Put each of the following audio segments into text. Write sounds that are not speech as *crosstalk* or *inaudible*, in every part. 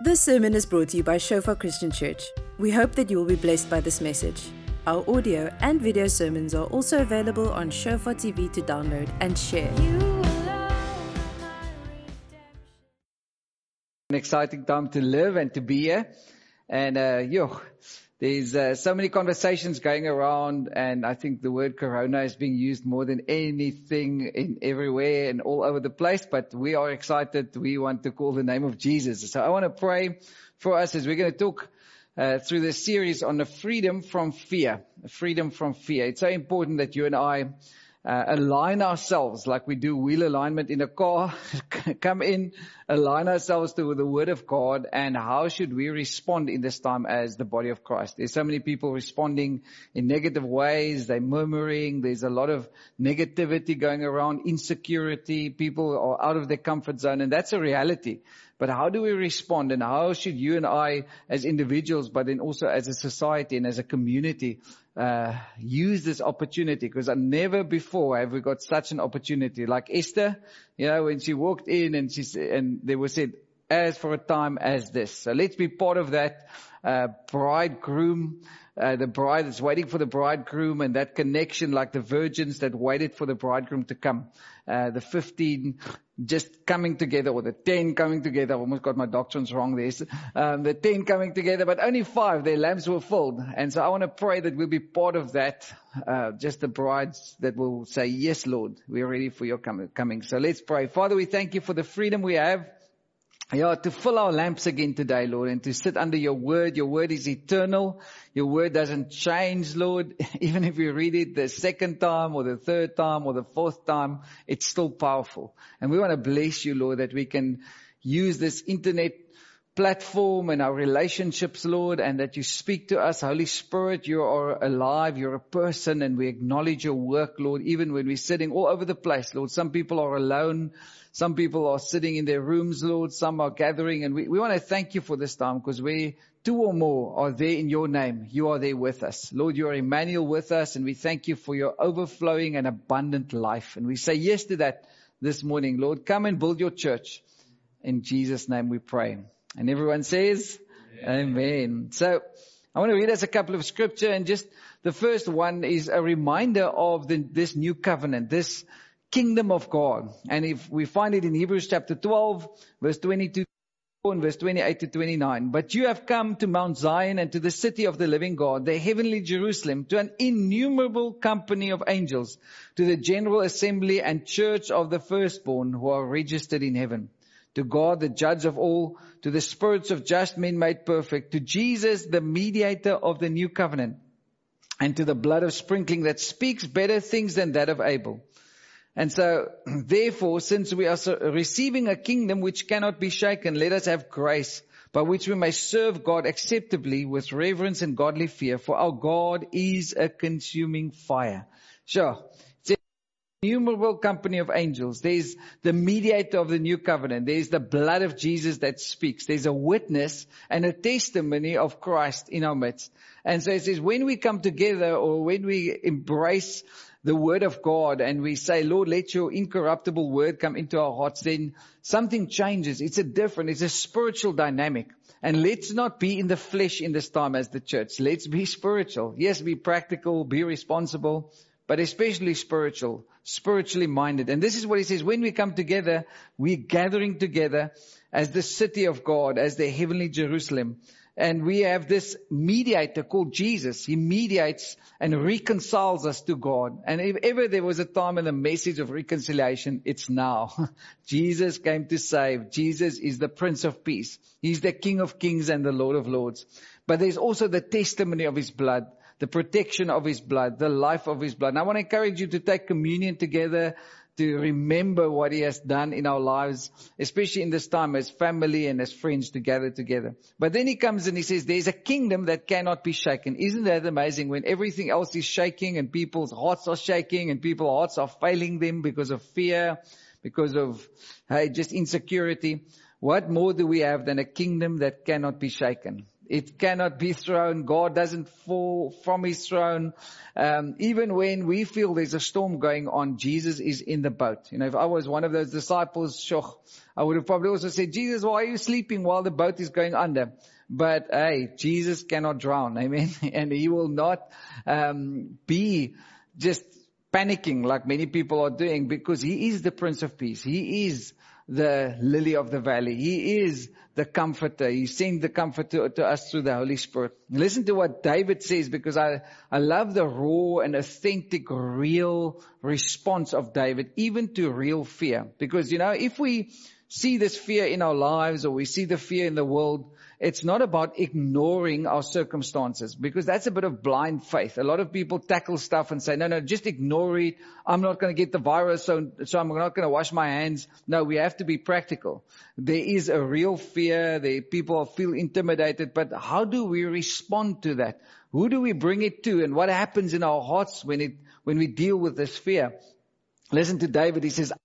This sermon is brought to you by Shofar Christian Church. We hope that you will be blessed by this message. Our audio and video sermons are also available on Shofar TV to download and share. An exciting time to live and to be here. And, uh, yo, there's uh, so many conversations going around, and I think the word corona is being used more than anything in everywhere and all over the place. But we are excited. We want to call the name of Jesus. So I want to pray for us as we're going to talk uh, through this series on the freedom from fear. Freedom from fear. It's so important that you and I uh, align ourselves like we do wheel alignment in a car, *laughs* come in, align ourselves to the word of God and how should we respond in this time as the body of Christ. There's so many people responding in negative ways. They're murmuring. There's a lot of negativity going around, insecurity. People are out of their comfort zone and that's a reality. But how do we respond and how should you and I as individuals, but then also as a society and as a community, uh, use this opportunity? Because never before have we got such an opportunity. Like Esther, you know, when she walked in and she and they were said, as for a time as this. So let's be part of that uh, bridegroom, uh, the bride that's waiting for the bridegroom and that connection like the virgins that waited for the bridegroom to come. Uh, the 15 just coming together or the 10 coming together. I almost got my doctrines wrong there. Um, the 10 coming together, but only five, their lamps were filled. And so I want to pray that we'll be part of that, uh, just the brides that will say, yes, Lord, we're ready for your coming. So let's pray. Father, we thank you for the freedom we have yeah, to fill our lamps again today, Lord, and to sit under your word. Your word is eternal. Your word doesn't change, Lord. *laughs* Even if you read it the second time or the third time or the fourth time, it's still powerful. And we want to bless you, Lord, that we can use this internet platform and our relationships, Lord, and that you speak to us. Holy Spirit, you are alive. You're a person and we acknowledge your work, Lord, even when we're sitting all over the place, Lord. Some people are alone. Some people are sitting in their rooms, Lord. Some are gathering. And we, we want to thank you for this time because we, two or more are there in your name. You are there with us. Lord, you are Emmanuel with us. And we thank you for your overflowing and abundant life. And we say yes to that this morning. Lord, come and build your church. In Jesus' name we pray. And everyone says, Amen. Amen. So I want to read us a couple of scripture and just the first one is a reminder of the, this new covenant, this kingdom of God. And if we find it in Hebrews chapter 12, verse 22 and verse 28 to 29. But you have come to Mount Zion and to the city of the living God, the heavenly Jerusalem, to an innumerable company of angels, to the general assembly and church of the firstborn who are registered in heaven. To God, the judge of all, to the spirits of just men made perfect, to Jesus, the mediator of the new covenant, and to the blood of sprinkling that speaks better things than that of Abel. And so, *clears throat* therefore, since we are receiving a kingdom which cannot be shaken, let us have grace by which we may serve God acceptably with reverence and godly fear, for our God is a consuming fire. Sure. Innumerable company of angels. There's the mediator of the new covenant. There's the blood of Jesus that speaks. There's a witness and a testimony of Christ in our midst. And so it says when we come together or when we embrace the word of God and we say, Lord, let your incorruptible word come into our hearts, then something changes. It's a different, it's a spiritual dynamic. And let's not be in the flesh in this time as the church. Let's be spiritual. Yes, be practical, be responsible, but especially spiritual, spiritually minded. And this is what he says. When we come together, we're gathering together as the city of God, as the heavenly Jerusalem. And we have this mediator called Jesus. He mediates and reconciles us to God. And if ever there was a time in the message of reconciliation, it's now. *laughs* Jesus came to save. Jesus is the Prince of Peace. He's the King of Kings and the Lord of Lords. But there's also the testimony of His blood, the protection of His blood, the life of His blood. And I want to encourage you to take communion together to remember what he has done in our lives, especially in this time as family and as friends to gather together. But then he comes and he says, there's a kingdom that cannot be shaken. Isn't that amazing when everything else is shaking and people's hearts are shaking and people's hearts are failing them because of fear, because of, hey, just insecurity. What more do we have than a kingdom that cannot be shaken? It cannot be thrown. God doesn't fall from his throne. Um, even when we feel there's a storm going on, Jesus is in the boat. You know, if I was one of those disciples, shoch, I would have probably also said, Jesus, why are you sleeping while the boat is going under? But hey, Jesus cannot drown. Amen. *laughs* And he will not, um, be just panicking like many people are doing because he is the Prince of Peace. He is the lily of the valley. He is the comforter. He sent the comforter to us through the Holy Spirit. Listen to what David says because I, I love the raw and authentic, real response of David, even to real fear. Because, you know, if we see this fear in our lives or we see the fear in the world, it's not about ignoring our circumstances because that's a bit of blind faith. A lot of people tackle stuff and say, no, no, just ignore it. I'm not going to get the virus, so, so I'm not going to wash my hands. No, we have to be practical. There is a real fear. The people feel intimidated, but how do we respond to that? Who do we bring it to and what happens in our hearts when it, when we deal with this fear? Listen to David. He says, I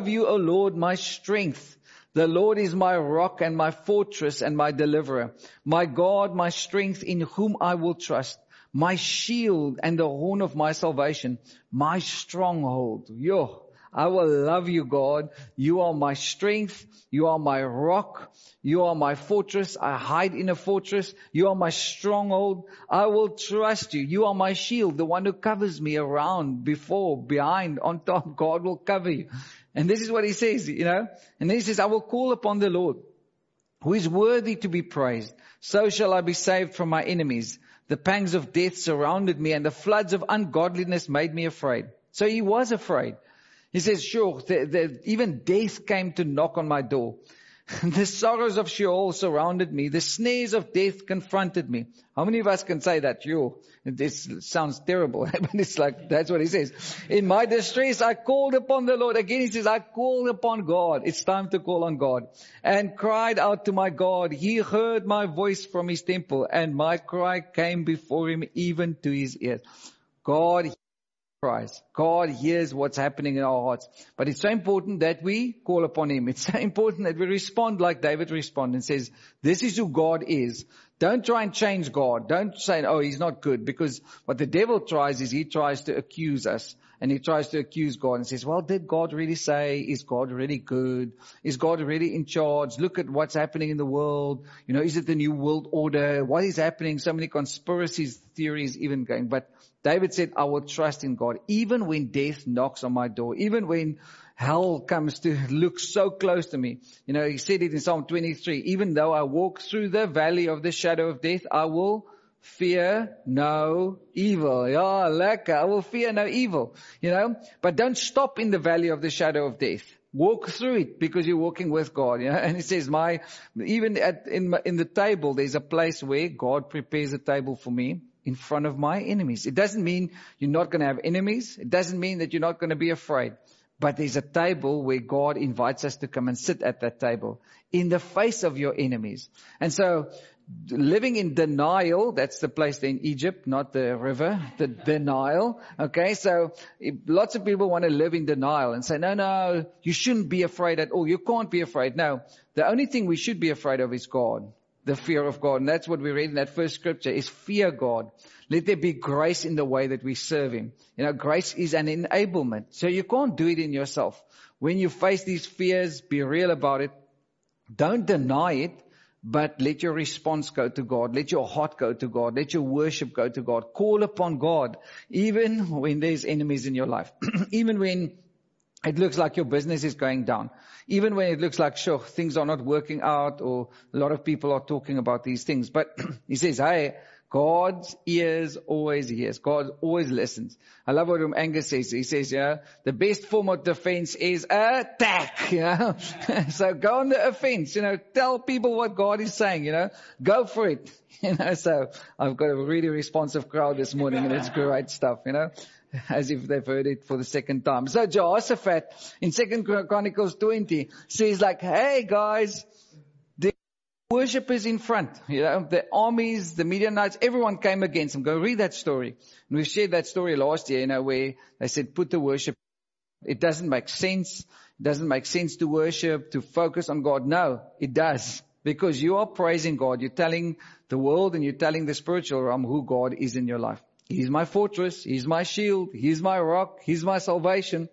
love you, O Lord, my strength. The Lord is my rock and my fortress and my deliverer, my God, my strength in whom I will trust, my shield and the horn of my salvation, my stronghold. Yo, I will love you, God. You are my strength. You are my rock. You are my fortress. I hide in a fortress. You are my stronghold. I will trust you. You are my shield, the one who covers me around, before, behind, on top. God will cover you. And this is what he says, you know. And then he says, I will call upon the Lord, who is worthy to be praised. So shall I be saved from my enemies. The pangs of death surrounded me and the floods of ungodliness made me afraid. So he was afraid. He says, sure, the, the, even death came to knock on my door. *laughs* the sorrows of Sheol surrounded me. The snares of death confronted me. How many of us can say that? You, this sounds terrible, *laughs* but it's like, that's what he says. In my distress, I called upon the Lord. Again, he says, I called upon God. It's time to call on God and cried out to my God. He heard my voice from his temple and my cry came before him even to his ears. God God hears what's happening in our hearts. But it's so important that we call upon Him. It's *laughs* so important that we respond like David responded and says, this is who God is. Don't try and change God. Don't say, oh, He's not good. Because what the devil tries is he tries to accuse us. And he tries to accuse God and says, well, did God really say, is God really good? Is God really in charge? Look at what's happening in the world. You know, is it the new world order? What is happening? So many conspiracies, theories even going. But David said, I will trust in God, even when death knocks on my door, even when hell comes to look so close to me. You know, he said it in Psalm 23, even though I walk through the valley of the shadow of death, I will fear no evil. Yeah, lekker. I will fear no evil. You know, but don't stop in the valley of the shadow of death. Walk through it because you're walking with God. You know, and it says, my, even at, in, in the table, there's a place where God prepares a table for me in front of my enemies. It doesn't mean you're not going to have enemies. It doesn't mean that you're not going to be afraid. But there's a table where God invites us to come and sit at that table in the face of your enemies. And so living in denial, that's the place in Egypt, not the river, the denial. Okay, so lots of people want to live in denial and say, no, no, you shouldn't be afraid at all. You can't be afraid. No, the only thing we should be afraid of is God the fear of God. And that's what we read in that first scripture is fear God. Let there be grace in the way that we serve Him. You know, grace is an enablement. So you can't do it in yourself. When you face these fears, be real about it. Don't deny it, but let your response go to God. Let your heart go to God. Let your worship go to God. Call upon God, even when there's enemies in your life. *clears throat* even when it looks like your business is going down. Even when it looks like, sure, things are not working out or a lot of people are talking about these things. But *clears throat* he says, hey, God's ears always hears. God always listens. I love what Angus says. He says, yeah, the best form of defense is attack, *laughs* you *laughs* know. so go on the offense, you know, tell people what God is saying, you know, go for it. *laughs* You know, so I've got a really responsive crowd this morning and it's great stuff, you know *laughs* as if they've heard it for the second time. So Jehoshaphat in Second Chronicles 20 says like, hey guys, the worshippers in front, you know, the armies, the Midianites, everyone came against them. Go read that story. And we shared that story last year, you know, where they said put the worship. It doesn't make sense. It doesn't make sense to worship, to focus on God. No, it does because you are praising God. You're telling the world and you're telling the spiritual realm who God is in your life. He's my fortress. He's my shield. He's my rock. He's my salvation.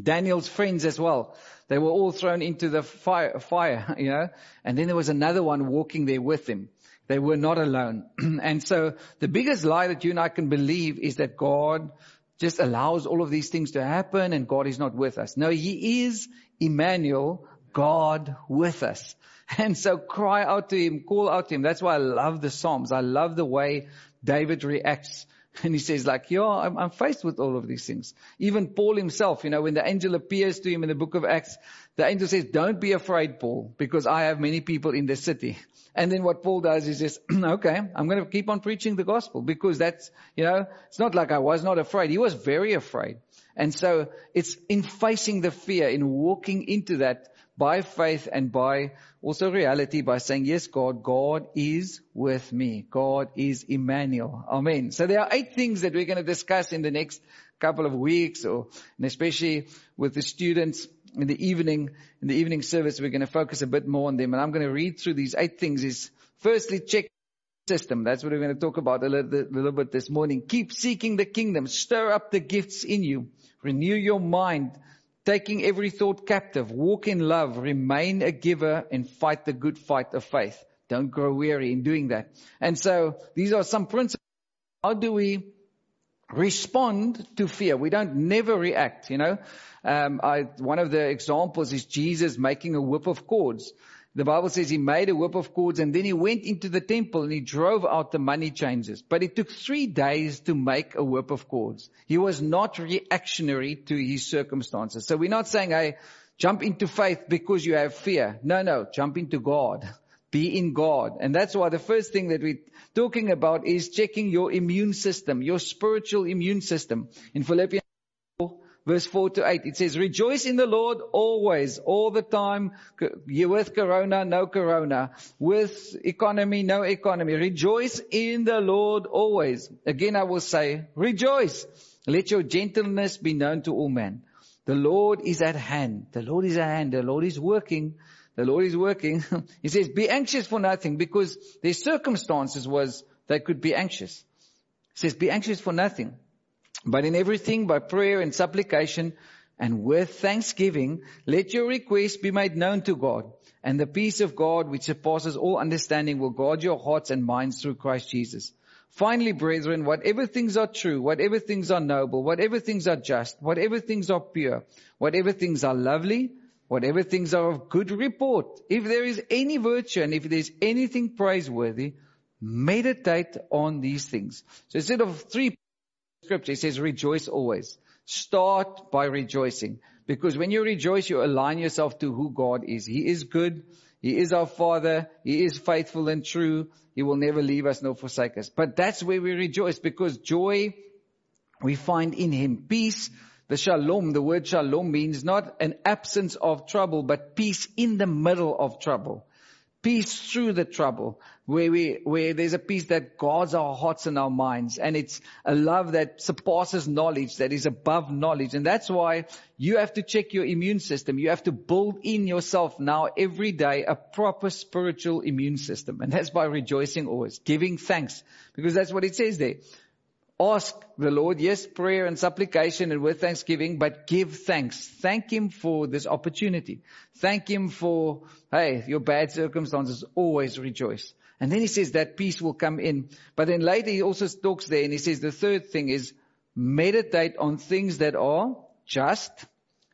Daniel's friends as well. They were all thrown into the fire, fire, *laughs* you know, and then there was another one walking there with him. They were not alone. *clears throat* and so the biggest lie that you and I can believe is that God just allows all of these things to happen and God is not with us. No, He is Emmanuel, God with us. *laughs* And so cry out to Him, call out to Him. That's why I love the Psalms. I love the way David reacts. *laughs* And he says like, yeah, I'm, I'm faced with all of these things. Even Paul himself, you know, when the angel appears to him in the book of Acts, the angel says, don't be afraid, Paul, because I have many people in the city. And then what Paul does is just, *clears throat* okay, I'm going to keep on preaching the gospel because that's, you know, it's not like I was not afraid. He was very afraid. And so it's in facing the fear, in walking into that by faith and by also reality by saying, yes, God, God is with me. God is Emmanuel. Amen. So there are eight things that we're going to discuss in the next couple of weeks or, and especially with the students in the evening, in the evening service, we're going to focus a bit more on them. And I'm going to read through these eight things is firstly check system. That's what we're going to talk about a little, a little bit this morning. Keep seeking the kingdom. Stir up the gifts in you. Renew your mind. Taking every thought captive. Walk in love. Remain a giver and fight the good fight of faith. Don't grow weary in doing that. And so these are some principles. How do we respond to fear? We don't never react, you know. Um, I, one of the examples is Jesus making a whip of cords. The Bible says he made a whip of cords and then he went into the temple and he drove out the money changers. But it took three days to make a whip of cords. He was not reactionary to his circumstances. So we're not saying, hey, jump into faith because you have fear. No, no, jump into God. *laughs* Be in God. And that's why the first thing that we're talking about is checking your immune system, your spiritual immune system. In Philippians verse 4 to 8. It says, rejoice in the Lord always, all the time. With corona, no corona. With economy, no economy. Rejoice in the Lord always. Again, I will say, rejoice. Let your gentleness be known to all men. The Lord is at hand. The Lord is at hand. The Lord is working. The Lord is working. *laughs* he says, be anxious for nothing because their circumstances was they could be anxious. He says, be anxious for nothing. But in everything by prayer and supplication and with thanksgiving, let your requests be made known to God. And the peace of God, which surpasses all understanding, will guard your hearts and minds through Christ Jesus. Finally, brethren, whatever things are true, whatever things are noble, whatever things are just, whatever things are pure, whatever things are lovely, whatever things are of good report, if there is any virtue and if there is anything praiseworthy, meditate on these things. So instead of three scripture. It says rejoice always. Start by rejoicing. Because when you rejoice, you align yourself to who God is. He is good. He is our Father. He is faithful and true. He will never leave us nor forsake us. But that's where we rejoice because joy we find in Him. Peace, the shalom, the word shalom means not an absence of trouble, but peace in the middle of trouble peace through the trouble, where we, where there's a peace that guards our hearts and our minds. And it's a love that surpasses knowledge, that is above knowledge. And that's why you have to check your immune system. You have to build in yourself now every day a proper spiritual immune system. And that's by rejoicing always, giving thanks, because that's what it says there. Ask the Lord, yes, prayer and supplication and with thanksgiving, but give thanks. Thank Him for this opportunity. Thank Him for, hey, your bad circumstances, always rejoice. And then He says that peace will come in. But then later He also talks there and He says the third thing is meditate on things that are just,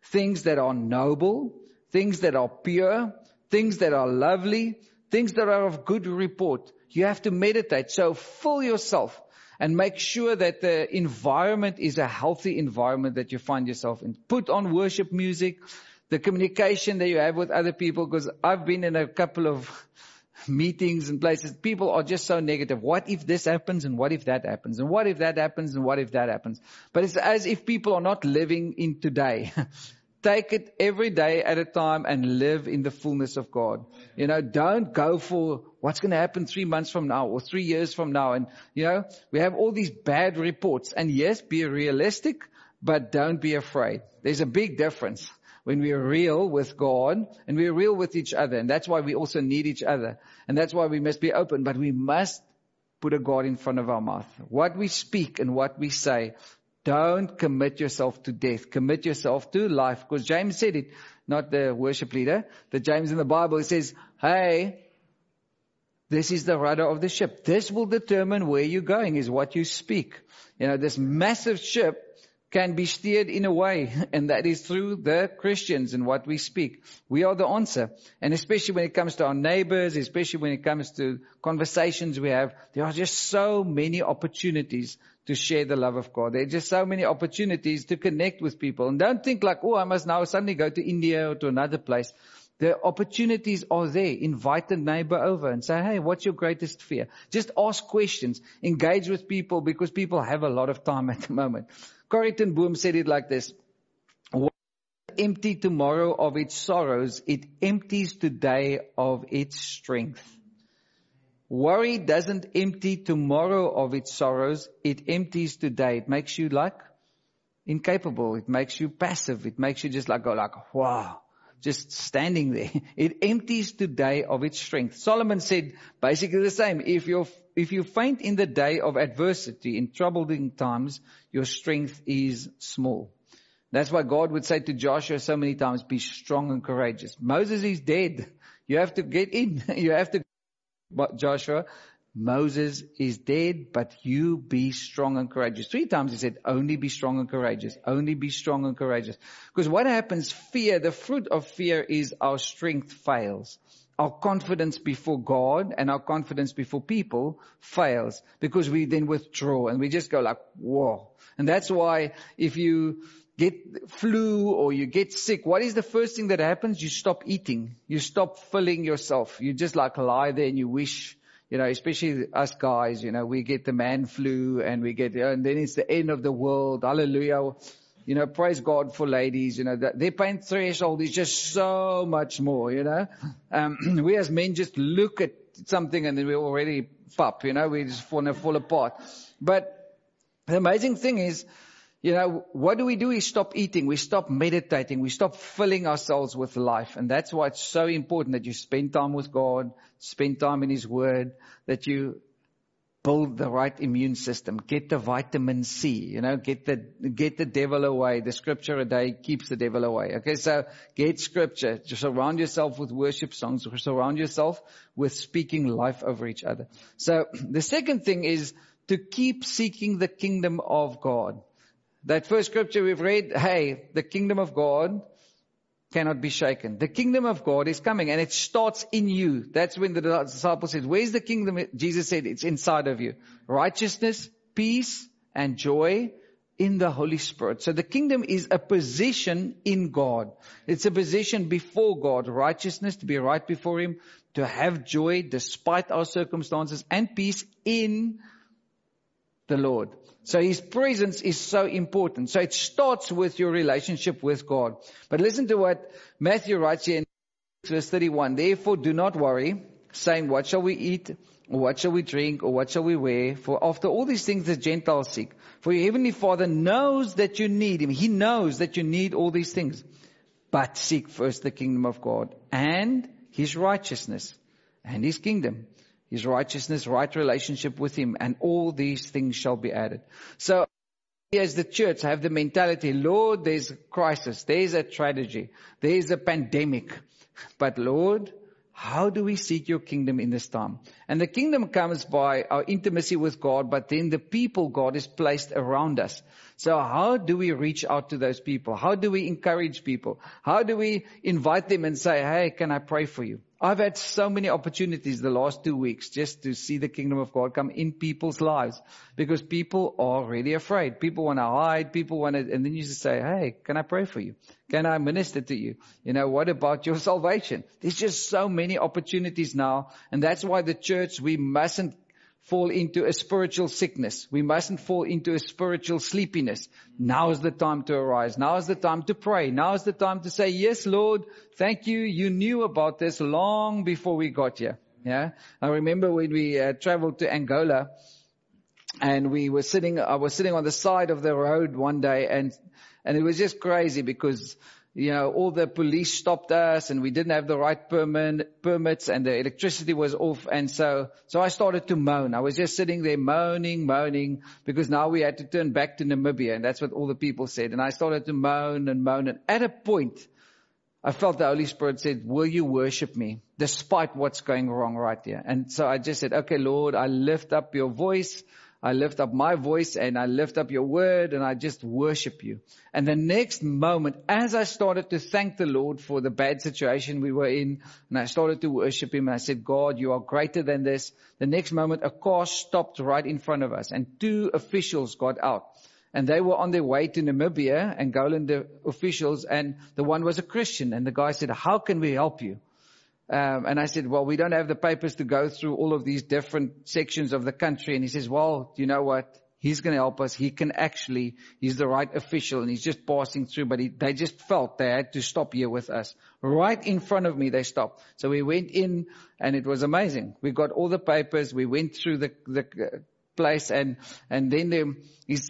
things that are noble, things that are pure, things that are lovely, things that are of good report. You have to meditate. So fill yourself and make sure that the environment is a healthy environment that you find yourself in. Put on worship music, the communication that you have with other people, because I've been in a couple of *laughs* meetings and places, people are just so negative. What if this happens and what if that happens? And what if that happens and what if that happens? But it's as if people are not living in today. *laughs* Take it every day at a time and live in the fullness of God. You know, don't go for what's going to happen three months from now or three years from now. And, you know, we have all these bad reports and yes, be realistic, but don't be afraid. There's a big difference. when we are real with God and we are real with each other. And that's why we also need each other. And that's why we must be open, but we must put a God in front of our mouth. What we speak and what we say, don't commit yourself to death. Commit yourself to life. Because James said it, not the worship leader, the James in the Bible, says, hey, this is the rudder of the ship. This will determine where you're going is what you speak. You know, this massive ship can be steered in a way, *laughs* and that is through the Christians and what we speak. We are the answer. And especially when it comes to our neighbors, especially when it comes to conversations we have, there are just so many opportunities to share the love of God. There are just so many opportunities to connect with people. And don't think like, oh, I must now suddenly go to India or to another place. The opportunities are there. Invite the neighbor over and say, hey, what's your greatest fear? Just ask questions. Engage with people because people have a lot of time at the moment. Corrie ten Boom said it like this. Empty tomorrow of its sorrows, it empties today of its strength. Worry doesn't empty tomorrow of its sorrows, it empties today. It makes you like incapable. It makes you passive. It makes you just like go like, wow, just standing there. *laughs* It empties today of its strength. Solomon said basically the same. If you're, if you faint in the day of adversity, in troubling times, your strength is small. That's why God would say to Joshua so many times, be strong and courageous. Moses is dead. You have to get in. *laughs* You have to Joshua, Moses is dead, but you be strong and courageous. Three times he said, only be strong and courageous. Only be strong and courageous. Because what happens, fear, the fruit of fear is our strength fails. Our confidence before God and our confidence before people fails because we then withdraw and we just go like, whoa. And that's why if you get flu or you get sick, what is the first thing that happens? You stop eating. You stop filling yourself. You just like lie there and you wish, you know, especially us guys, you know, we get the man flu and we get, and then it's the end of the world. Hallelujah. You know, praise God for ladies, you know, their pain threshold is just so much more, you know. Um, *clears throat* we as men just look at something and then we already pop, you know, we just want to fall apart. But the amazing thing is, you know, what do we do? We stop eating. We stop meditating. We stop filling ourselves with life. And that's why it's so important that you spend time with God, spend time in His Word, that you build the right immune system, get the vitamin C, you know, get the, get the devil away. The scripture a day keeps the devil away. Okay. So get scripture. Just surround yourself with worship songs. Surround yourself with speaking life over each other. So *clears throat* the second thing is to keep seeking the kingdom of God. That first scripture we've read, hey, the kingdom of God cannot be shaken. The kingdom of God is coming and it starts in you. That's when the disciple said, where's the kingdom? Jesus said, it's inside of you. Righteousness, peace, and joy in the Holy Spirit. So the kingdom is a position in God. It's a position before God. Righteousness, to be right before Him, to have joy despite our circumstances, and peace in the Lord. So his presence is so important. So it starts with your relationship with God. But listen to what Matthew writes here in verse 31. Therefore do not worry, saying, what shall we eat? Or what shall we drink? Or what shall we wear? For after all these things the Gentiles seek. For your heavenly Father knows that you need him. He knows that you need all these things. But seek first the kingdom of God and his righteousness and his kingdom his righteousness, right relationship with him, and all these things shall be added. So, as the church have the mentality, Lord, there's a crisis, there's a tragedy, there's a pandemic. But Lord, how do we seek your kingdom in this time? And the kingdom comes by our intimacy with God, but then the people God is placed around us. So how do we reach out to those people? How do we encourage people? How do we invite them and say, hey, can I pray for you? I've had so many opportunities the last two weeks just to see the kingdom of God come in people's lives because people are really afraid. People want to hide. People want to, and then you just say, Hey, can I pray for you? Can I minister to you? You know, what about your *laughs* salvation? There's just so many opportunities now. And that's why the church, we mustn't fall into a spiritual sickness. We mustn't fall into a spiritual sleepiness. Now is the time to arise. Now is the time to pray. Now is the time to say, yes, Lord, thank you. You knew about this long before we got here. Yeah. I remember when we uh, traveled to Angola and we were sitting, I was sitting on the side of the road one day and, and it was just crazy because you know, all the police stopped us and we didn't have the right permit, permits and the electricity was off. And so, so I started to moan. I was just sitting there moaning, moaning because now we had to turn back to Namibia. And that's what all the people said. And I started to moan and moan. And at a point, I felt the Holy Spirit said, will you worship me despite what's going wrong right here? And so I just said, okay, Lord, I lift up your voice. I lift up my voice and I lift up your word and I just worship you. And the next moment, as I started to thank the Lord for the bad situation we were in, and I started to worship him and I said, God, you are greater than this. The next moment, a car stopped right in front of us and two officials got out. And they were on their way to Namibia, Angolan the officials, and the one was a Christian. And the guy said, how can we help you? Um, and I said, well, we don't have the papers to go through all of these different sections of the country. And he says, well, you know what? He's going to help us. He can actually, he's the right official and he's just passing through, but he, they just felt they had to stop here with us. Right in front of me, they stopped. So we went in and it was amazing. We got all the papers. We went through the, the uh, place and, and then there,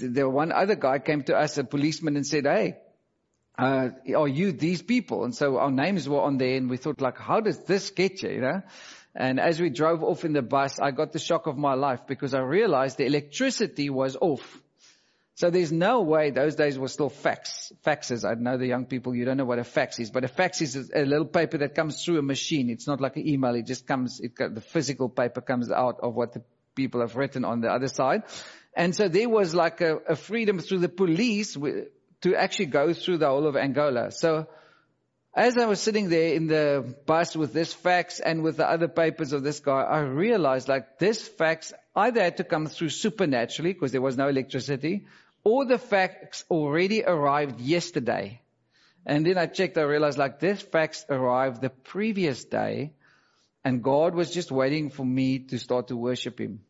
there one other guy came to us, a policeman and said, Hey, uh, are you these people? And so our names were on there and we thought like, how does this get you, you know? And as we drove off in the bus, I got the shock of my life because I realized the electricity was off. So there's no way those days were still fax, faxes. I know the young people, you don't know what a fax is, but a fax is a little paper that comes through a machine. It's not like an email. It just comes, it, the physical paper comes out of what the people have written on the other side. And so there was like a, a freedom through the police to actually go through the whole of Angola. So as I was sitting there in the bus with this fax and with the other papers of this guy, I realized like this fax either had to come through supernaturally because there was no electricity or the fax already arrived yesterday. And then I checked, I realized like this fax arrived the previous day and God was just waiting for me to start to worship him.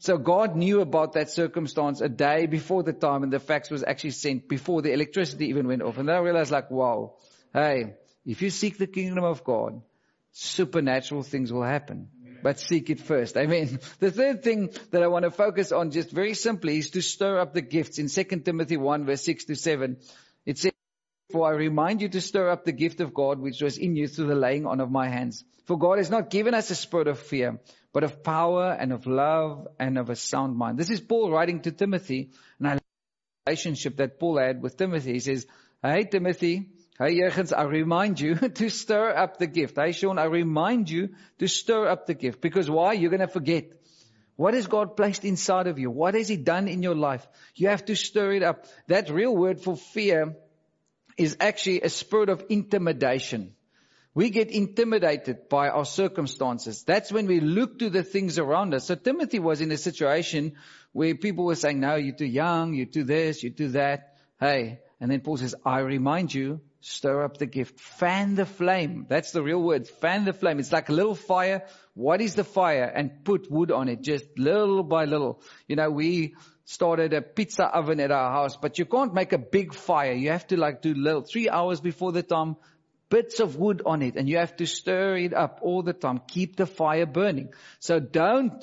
So God knew about that circumstance a day before the time and the fax was actually sent before the electricity even went off. And then I realized like, wow, hey, if you seek the kingdom of God, supernatural things will happen. But seek it first. Amen. *laughs* The third thing that I want to focus on just very simply is to stir up the gifts. In 2 Timothy 1 verse 6 to 7, it says, For I remind you to stir up the gift of God which was in you through the laying on of my hands. For God has not given us a spirit of fear, but of power and of love and of a sound mind. This is Paul writing to Timothy, and I relationship that Paul had with Timothy. He says, Hey Timothy, hey Jurgens, I remind you *laughs* to stir up the gift. Hey Sean, I remind you to stir up the gift. Because why? You're going to forget. What has God placed inside of you? What has He done in your life? You have to stir it up. That real word for fear is actually a spirit of intimidation. We get intimidated by our circumstances. That's when we look to the things around us. So Timothy was in a situation where people were saying, no, you're too young, you're too this, you're too that. Hey. And then Paul says, I remind you, stir up the gift, fan the flame. That's the real word, fan the flame. It's like a little fire. What is the fire? And put wood on it, just little by little. You know, we started a pizza oven at our house, but you can't make a big fire. You have to like do little, three hours before the time, bits of wood on it and you have to stir it up all the time. Keep the fire burning. So don't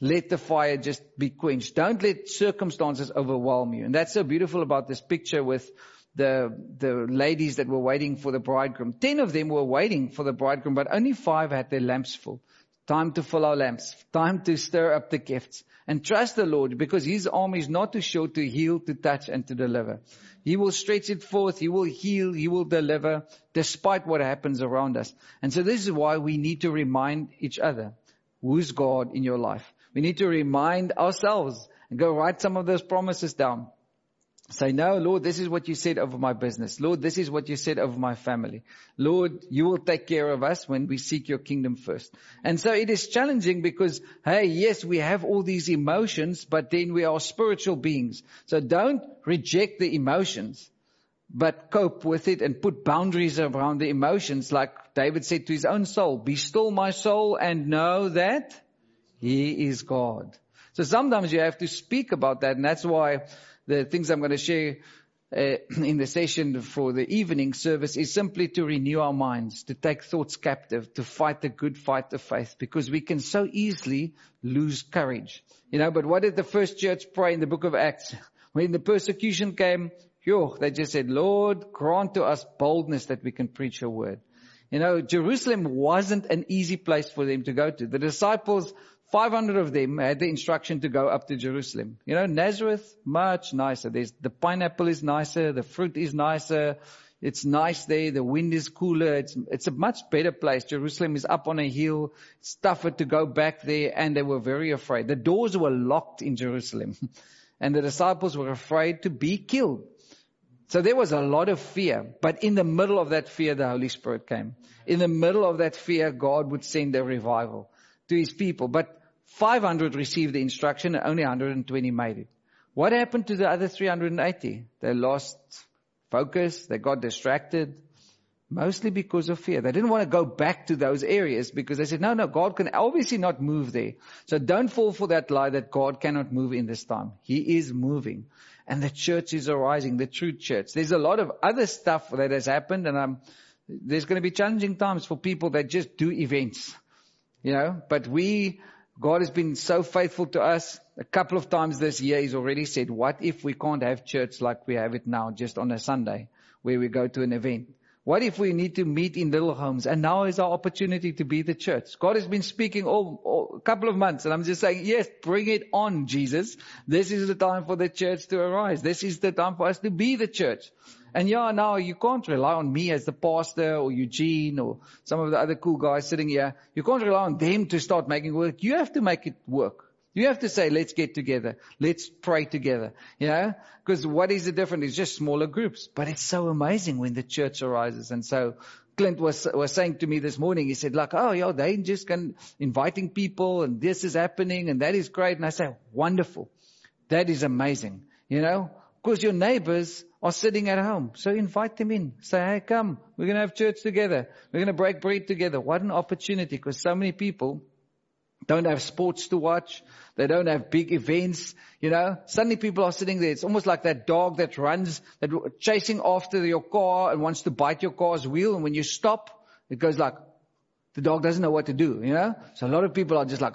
let the fire just be quenched. Don't let circumstances overwhelm you. And that's so beautiful about this picture with the, the ladies that were waiting for the bridegroom. Ten of them were waiting for the bridegroom, but only five had their lamps full. Time to fill our lamps. Time to stir up the gifts. And trust the Lord because His arm is not too short to heal, to touch, and to deliver. He will stretch it forth. He will heal. He will deliver despite what happens around us. And so this is why we need to remind each other. Who's God in your life? We need to remind ourselves and go write some of those promises down. Say, no, Lord, this is what you said over my business. Lord, this is what you said over my family. Lord, you will take care of us when we seek your kingdom first. And so it is challenging because, hey, yes, we have all these emotions, but then we are spiritual beings. So don't reject the emotions, but cope with it and put boundaries around the emotions. Like David said to his own soul, be still my soul and know that he is God. So sometimes you have to speak about that. And that's why the things I'm going to share uh, *clears throat* in the session for the evening service is simply to renew our minds, to take thoughts captive, to fight the good fight of faith, because we can so easily lose courage. You know, but what did the first church pray in the book of Acts? *laughs* When the persecution came, they just said, Lord, grant to us boldness that we can preach your word. You know, Jerusalem wasn't an easy place for them to go to. The disciples, 500 of them had the instruction to go up to Jerusalem. You know, Nazareth, much nicer. There's, the pineapple is nicer, the fruit is nicer, it's nice there, the wind is cooler, it's, it's a much better place. Jerusalem is up on a hill, it's tougher to go back there, and they were very afraid. The doors were locked in Jerusalem, *laughs* and the disciples were afraid to be killed. So there was a lot of fear, but in the middle of that fear, the Holy Spirit came. In the middle of that fear, God would send a revival to His people. But 500 received the instruction and only 120 made it. What happened to the other 380? They lost focus, they got distracted, mostly because of fear. They didn't want to go back to those areas because they said, no, no, God can obviously not move there. So don't fall for that lie that God cannot move in this time. He is moving and the church is arising, the true church. There's a lot of other stuff that has happened and um, there's going to be challenging times for people that just do events, you know, but we, God has been so faithful to us. A couple of times this year, He's already said, what if we can't have church like we have it now, just on a Sunday, where we go to an event? What if we need to meet in little homes? And now is our opportunity to be the church. God has been speaking all, all, a couple of months and I'm just saying, yes, bring it on, Jesus. This is the time for the church to arise. This is the time for us to be the church. And yeah, now you can't rely on me as the pastor or Eugene or some of the other cool guys sitting here. You can't rely on them to start making work. You have to make it work. You have to say, let's get together. Let's pray together. Know? Because what is the difference? It's just smaller groups. But it's so amazing when the church arises. And so Clint was, was saying to me this morning, he said like, oh yeah, they just can inviting people and this is happening and that is great. And I say, wonderful. That is amazing. You know? Because your neighbors are sitting at home. So invite them in. Say, hey, come. We're going to have church together. We're going to break bread together. What an opportunity because so many people don't have sports to watch. They don't have big events. You know, suddenly people are sitting there. It's almost like that dog that runs, that chasing after your car and wants to bite your car's wheel. And when you stop, it goes like, the dog doesn't know what to do, you know? So a lot of people are just like,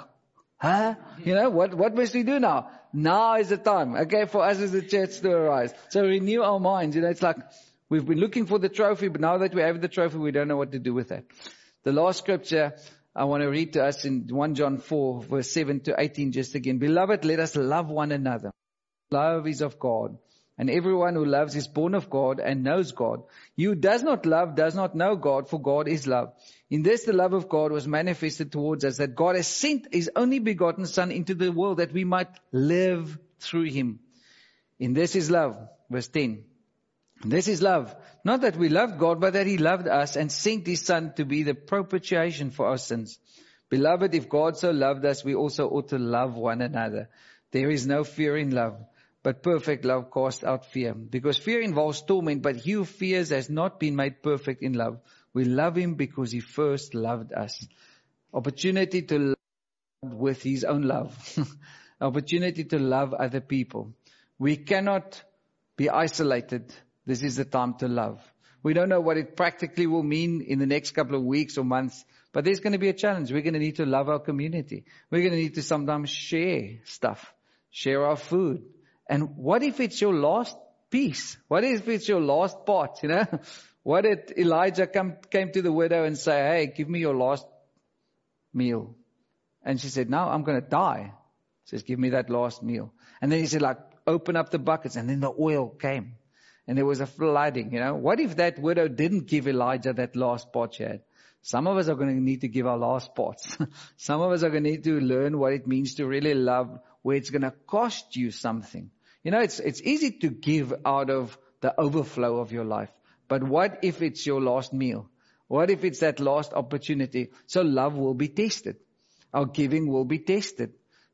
huh? You know, what, what must we do now? Now is the time, okay, for us as the church to arise. So renew our minds. You know, it's like, we've been looking for the trophy, but now that we have the trophy, we don't know what to do with it. The last scripture I want to read to us in 1 John 4 verse 7 to 18 just again. Beloved, let us love one another. Love is of God. And everyone who loves is born of God and knows God. He who does not love does not know God, for God is love. In this the love of God was manifested towards us, that God has sent his only begotten Son into the world that we might live through him. In this is love. Verse 10. This is love. Not that we loved God, but that He loved us and sent His Son to be the propitiation for our sins. Beloved, if God so loved us, we also ought to love one another. There is no fear in love, but perfect love casts out fear. Because fear involves torment, but he who fears has not been made perfect in love. We love him because he first loved us. Opportunity to love with his own love. *laughs* Opportunity to love other people. We cannot be isolated this is the time to love. We don't know what it practically will mean in the next couple of weeks or months, but there's going to be a challenge. We're going to need to love our community. We're going to need to sometimes share stuff, share our food. And what if it's your last piece? What if it's your last part, you know? *laughs* What did Elijah come, came to the widow and say, hey, give me your last meal? And she said, no, I'm going to die. He says, give me that last meal. And then he said, like, open up the buckets. And then the oil came and there was a flooding, you know. What if that widow didn't give Elijah that last pot she had? Some of us are going to need to give our last pots. *laughs* Some of us are going to need to learn what it means to really love where it's going to cost you something. You know, it's, it's easy to give out of the overflow of your life. But what if it's your last meal? What if it's that last opportunity? So love will be tested. Our giving will be tested.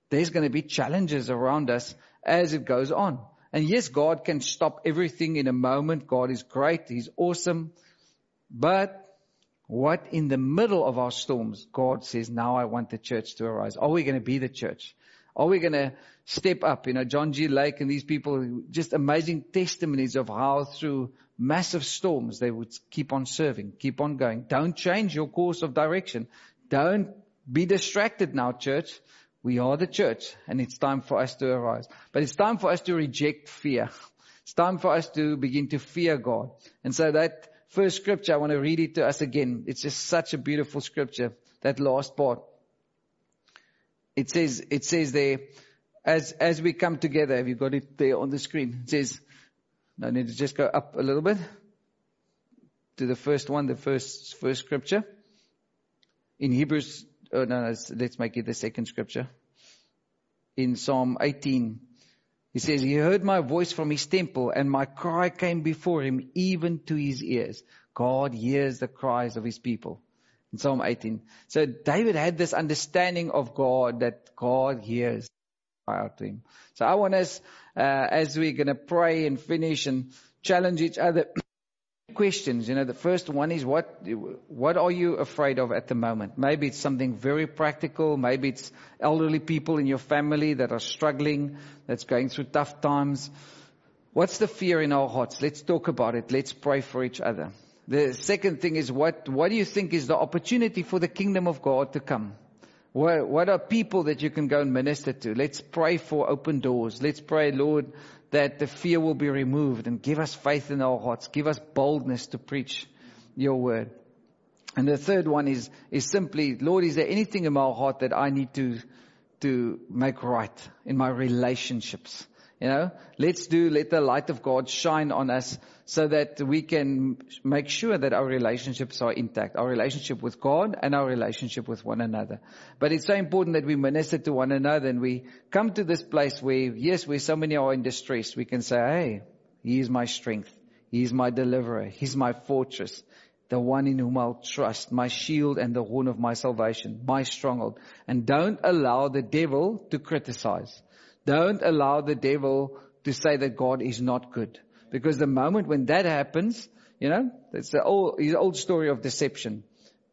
There's going to be challenges around us as it goes on. And yes, God can stop everything in a moment. God is great. He's awesome. But what in the middle of our storms, God says, now I want the church to arise. Are we going to be the church? Are we going to step up? You know, John G. Lake and these people, just amazing testimonies of how through massive storms they would keep on serving, keep on going. Don't change your course of direction. Don't be distracted now, church. We are the church and it's time for us to arise. But it's time for us to reject fear. It's time for us to begin to fear God. And so that first scripture, I want to read it to us again. It's just such a beautiful scripture, that last part. It says, it says there, as, as we come together, have you got it there on the screen? It says, I need to just go up a little bit to the first one, the first, first scripture. In Hebrews, oh no, no let's make it the second scripture. In Psalm 18, he says, He heard my voice from his temple, and my cry came before him, even to his ears. God hears the cries of his people. In Psalm 18. So David had this understanding of God that God hears out to him. So I want us, uh, as we're going to pray and finish and challenge each other, *clears throat* questions. You know, the first one is what, what are you afraid of at the moment? Maybe it's something very practical. Maybe it's elderly people in your family that are struggling, that's going through tough times. What's the fear in our hearts? Let's talk about it. Let's pray for each other. The second thing is what, what do you think is the opportunity for the kingdom of God to come? What, what are people that you can go and minister to? Let's pray for open doors. Let's pray, Lord, that the fear will be removed and give us faith in our hearts. Give us boldness to preach your word. And the third one is, is simply, Lord, is there anything in my heart that I need to, to make right in my relationships? You know, let's do, let the light of God shine on us so that we can make sure that our relationships are intact, our relationship with God and our relationship with one another. But it's so important that we minister to one another and we come to this place where, yes, where so many are in distress, we can say, hey, He is my strength. He is my deliverer. He's my fortress. The one in whom I'll trust, my shield and the horn of my salvation, my stronghold. And don't allow the devil to criticize. Don't allow the devil to say that God is not good. Because the moment when that happens, you know, it's the old, the old story of deception.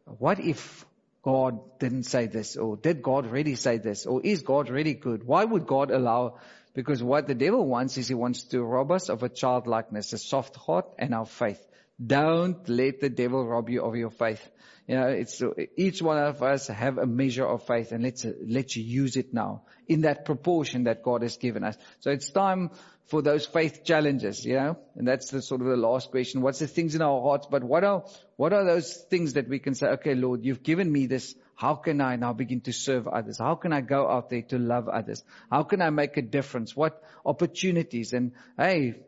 What if God didn't say this? Or did God really say this? Or is God really good? Why would God allow? Because what the devil wants is he wants to rob us of a childlikeness, a soft heart and our faith. Don't let the devil rob you of your faith. You know, it's each one of us have a measure of faith and let's, let's use it now in that proportion that God has given us. So it's time for those faith challenges, you know, and that's the sort of the last question. What's the things in our hearts? But what are, what are those things that we can say, okay, Lord, you've given me this. How can I now begin to serve others? How can I go out there to love others? How can I make a difference? What opportunities? And hey,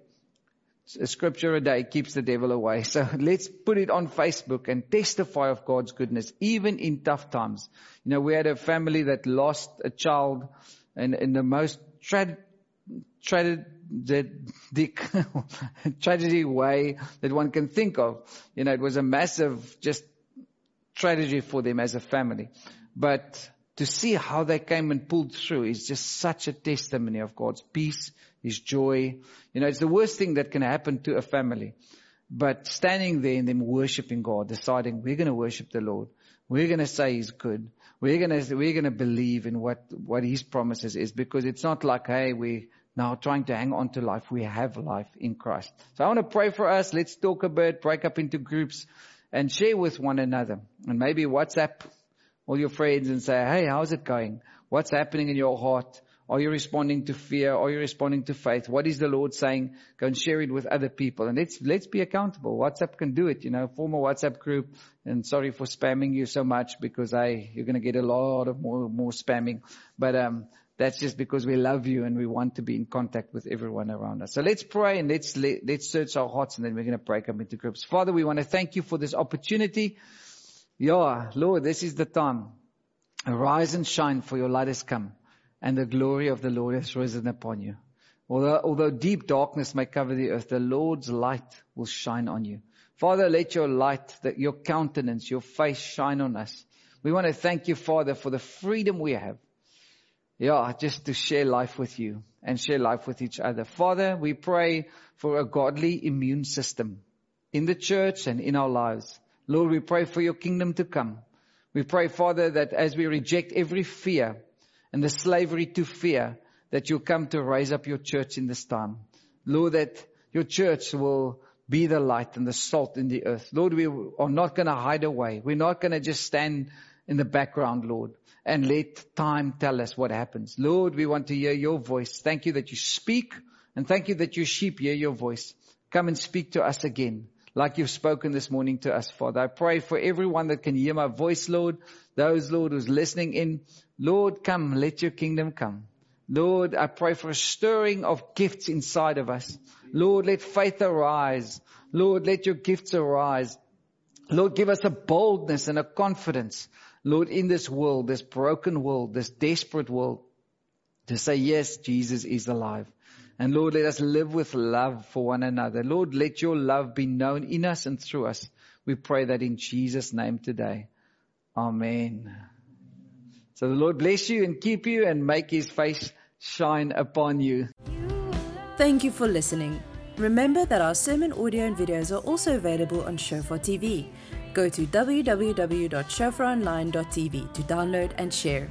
a scripture a day keeps the devil away. So *laughs* let's put it on Facebook and testify of God's goodness, even in tough times. You know, we had a family that lost a child in, in the most tra- tragic, *laughs* tragedy way that one can think of. You know, it was a massive just tragedy for them as a family. But to see how they came and pulled through is just such a testimony of God's peace, His joy. You know, it's the worst thing that can happen to a family. But standing there and them worshiping God, deciding we're going to worship the Lord. We're going to say He's good. We're going to, we're going to believe in what, what His promises is because it's not like, hey, we're now trying to hang on to life. We have life in Christ. So I want to pray for us. Let's talk a bit, break up into groups and share with one another and maybe WhatsApp all your friends and say, hey, how's it going? What's happening in your heart? Are you responding to fear? Are you responding to faith? What is the Lord saying? Go and share it with other people. And let's, let's be accountable. WhatsApp can do it, you know, form a WhatsApp group. And sorry for spamming you so much because I, you're going to get a lot of more, more spamming. But, um, that's just because we love you and we want to be in contact with everyone around us. So let's pray and let's, let, us let us search our hearts and then we're going to break up into groups. Father, we want to thank you for this opportunity yeah, Lord, this is the time. Arise and shine for your light has come and the glory of the Lord has risen upon you. Although, although deep darkness may cover the earth, the Lord's light will shine on you. Father, let your light, that your countenance, your face shine on us. We want to thank you, Father, for the freedom we have. Yeah, just to share life with you and share life with each other. Father, we pray for a godly immune system in the church and in our lives. Lord, we pray for your kingdom to come. We pray, Father, that as we reject every fear and the slavery to fear, that you'll come to raise up your church in this time. Lord, that your church will be the light and the salt in the earth. Lord, we are not going to hide away. We're not going to just stand in the background, Lord, and let time tell us what happens. Lord, we want to hear your voice. Thank you that you speak And thank you that your sheep hear your voice. Come and speak to us again, like you've spoken this morning to us, Father. I pray for everyone that can hear my voice, Lord. Those, Lord, who's listening in. Lord, come, let your kingdom come. Lord, I pray for a stirring of gifts inside of us. Lord, let faith arise. Lord, let your gifts arise. Lord, give us a boldness and a confidence, Lord, in this world, this broken world, this desperate world, to say, yes, Jesus is alive. And Lord, let us live with love for one another. Lord, let your love be known in us and through us. We pray that in Jesus' name today. Amen. So the Lord bless you and keep you and make his face shine upon you. Thank you for listening. Remember that our sermon audio and videos are also available on Shofar TV. Go to www.shofaronline.tv to download and share.